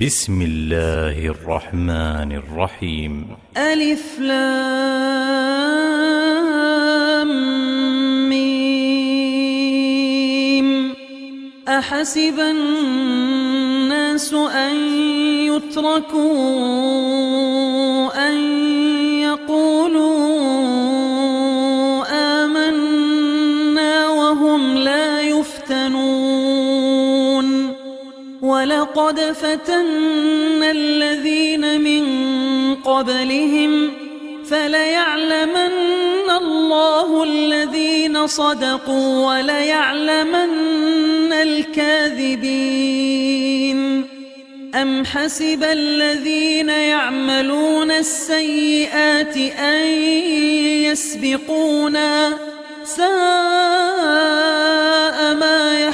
بسم الله الرحمن الرحيم. ألف لام ميم. أحسب الناس أن يتركوا أن ولقد فتنا الذين من قبلهم فليعلمن الله الذين صدقوا وليعلمن الكاذبين. أم حسب الذين يعملون السيئات أن يسبقونا ساء ما يحكمون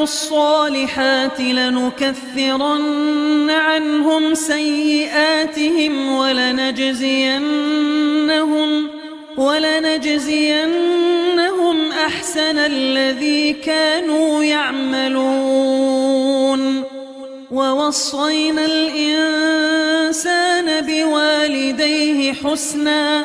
وعملوا الصالحات لنكفرن عنهم سيئاتهم ولنجزينهم ولنجزينهم أحسن الذي كانوا يعملون ووصينا الإنسان بوالديه حسنا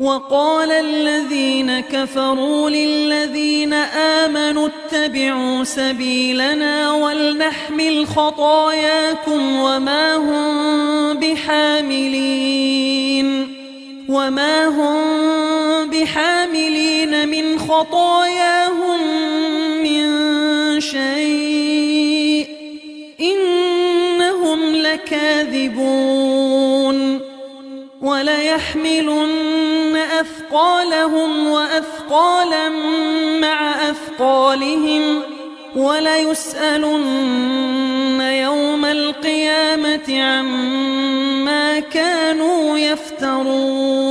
وقال الذين كفروا للذين آمنوا اتبعوا سبيلنا ولنحمل خطاياكم وما هم بحاملين وما هم بحاملين من خطاياهم من شيء إنهم لكاذبون وليحملن أثقالهم وأثقالا مع أثقالهم وليسألن يوم القيامة عما كانوا يفترون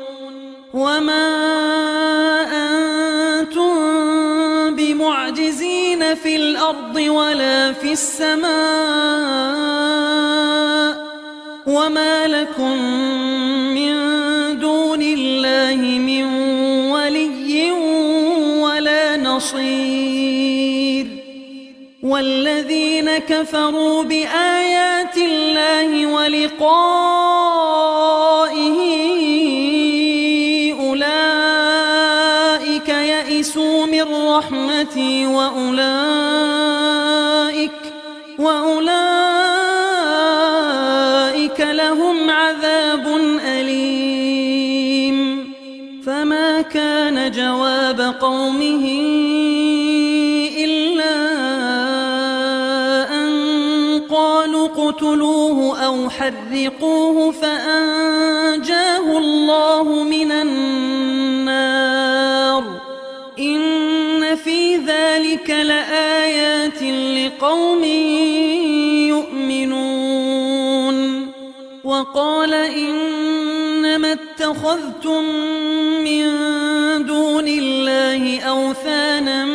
وما أنتم بمعجزين في الأرض ولا في السماء وما لكم من دون الله من ولي ولا نصير والذين كفروا بآيات الله ولقائه رحمتي وأولئك وأولئك لهم عذاب أليم. فما كان جواب قومه إلا أن قالوا اقتلوه أو حرقوه فأنجاه الله من النار. ذلك لآيات لقوم يؤمنون وقال إنما اتخذتم من دون الله أوثانا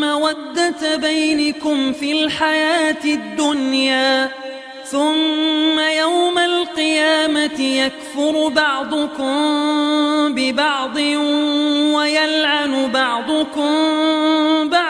مودة بينكم في الحياة الدنيا ثم يوم القيامة يكفر بعضكم ببعض ويلعن بعضكم بعضا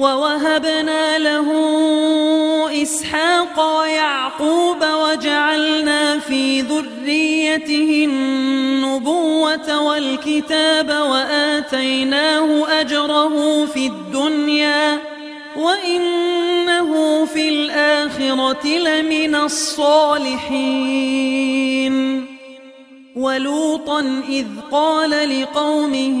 ووهبنا له إسحاق ويعقوب وجعلنا في ذريته النبوة والكتاب وآتيناه أجره في الدنيا وإنه في الآخرة لمن الصالحين. ولوطا إذ قال لقومه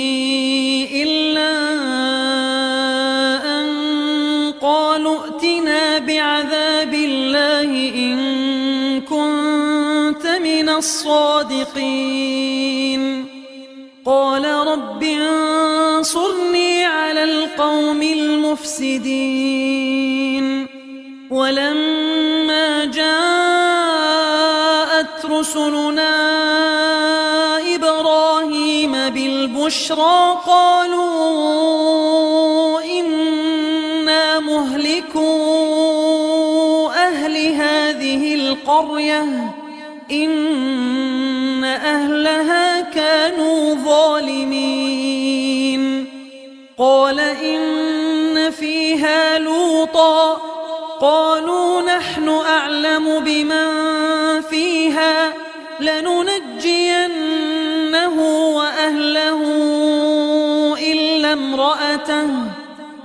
بعذاب الله إن كنت من الصادقين. قال رب انصرني على القوم المفسدين. ولما جاءت رسلنا إبراهيم بالبشرى قالوا إن مهلكوا أهل هذه القرية إن أهلها كانوا ظالمين. قال إن فيها لوطا. قالوا نحن أعلم بمن فيها. لننجينه وأهله إلا امرأته.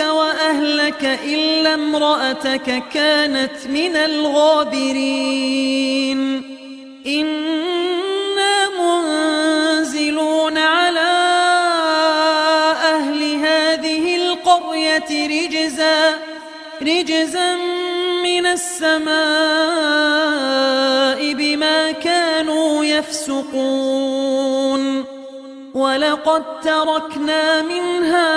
وأهلك إلا امرأتك كانت من الغابرين. إنا منزلون على أهل هذه القرية رجزا رجزا من السماء بما كانوا يفسقون. ولقد تركنا منها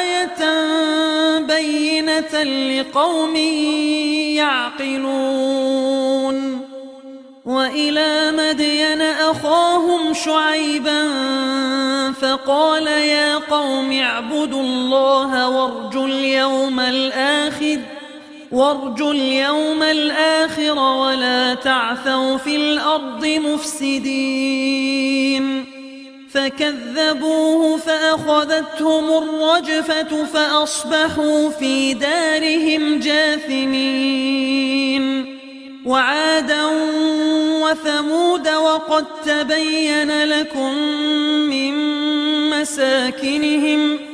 آية بينة لقوم يعقلون وإلى مدين أخاهم شعيبا فقال يا قوم اعبدوا الله وارجوا اليوم الآخر وارجوا اليوم الآخر ولا تعثوا في الأرض مفسدين. فكذبوه فأخذتهم الرجفة فأصبحوا في دارهم جاثمين. وعادا وثمود وقد تبين لكم من مساكنهم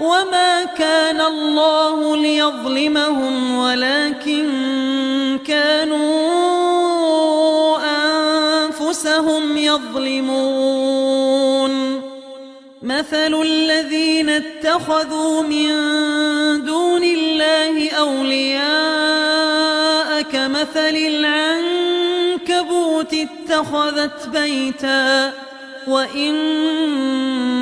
وما كان الله ليظلمهم ولكن كانوا أنفسهم يظلمون مثل الذين اتخذوا من دون الله أولياء كمثل العنكبوت اتخذت بيتا وإن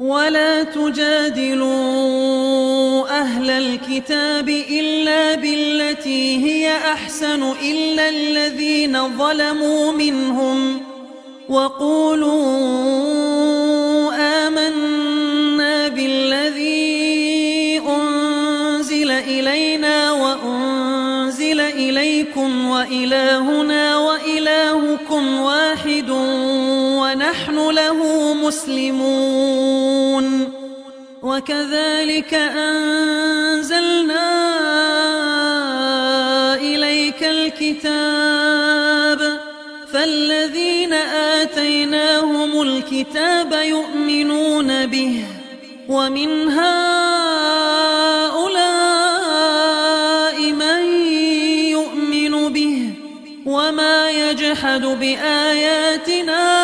ولا تجادلوا أهل الكتاب إلا بالتي هي أحسن إلا الذين ظلموا منهم وقولوا آمنا بالذي أنزل إلينا وأنزل إليكم وإلهنا وإلهكم واحد له مسلمون. وكذلك أنزلنا إليك الكتاب. فالذين آتيناهم الكتاب يؤمنون به. ومن هؤلاء من يؤمن به. وما يجحد بآياتنا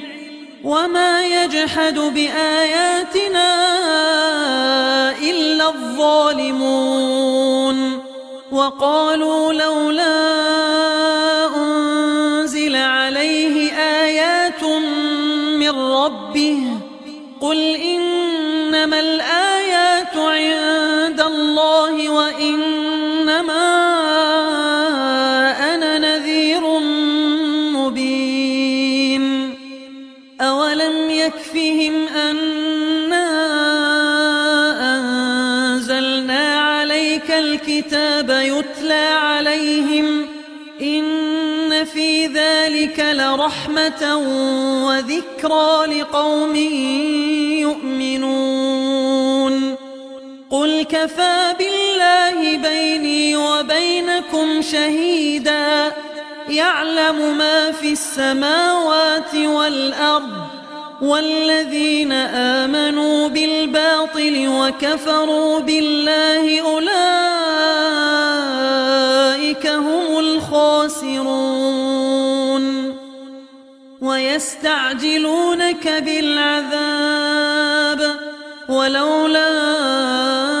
وما يجحد بآياتنا إلا الظالمون. وقالوا لولا أنزل عليه آيات من ربه قل إنما الكتاب يتلى عليهم إن في ذلك لرحمة وذكرى لقوم يؤمنون. قل كفى بالله بيني وبينكم شهيدا. يعلم ما في السماوات والأرض والذين آمنوا بالباطل وكفروا بالله أولئك هم الخاسرون. ويستعجلونك بالعذاب. ولولا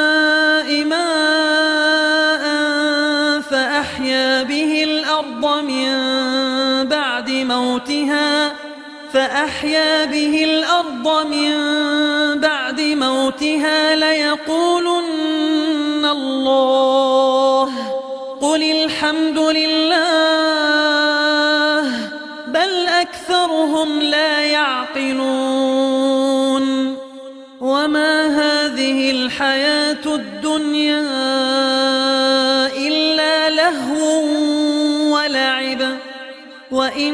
فأحيا به الأرض من بعد موتها ليقولن الله قل الحمد لله بل أكثرهم لا يعقلون وما هذه الحياة الدنيا إلا لهو ولعب وإن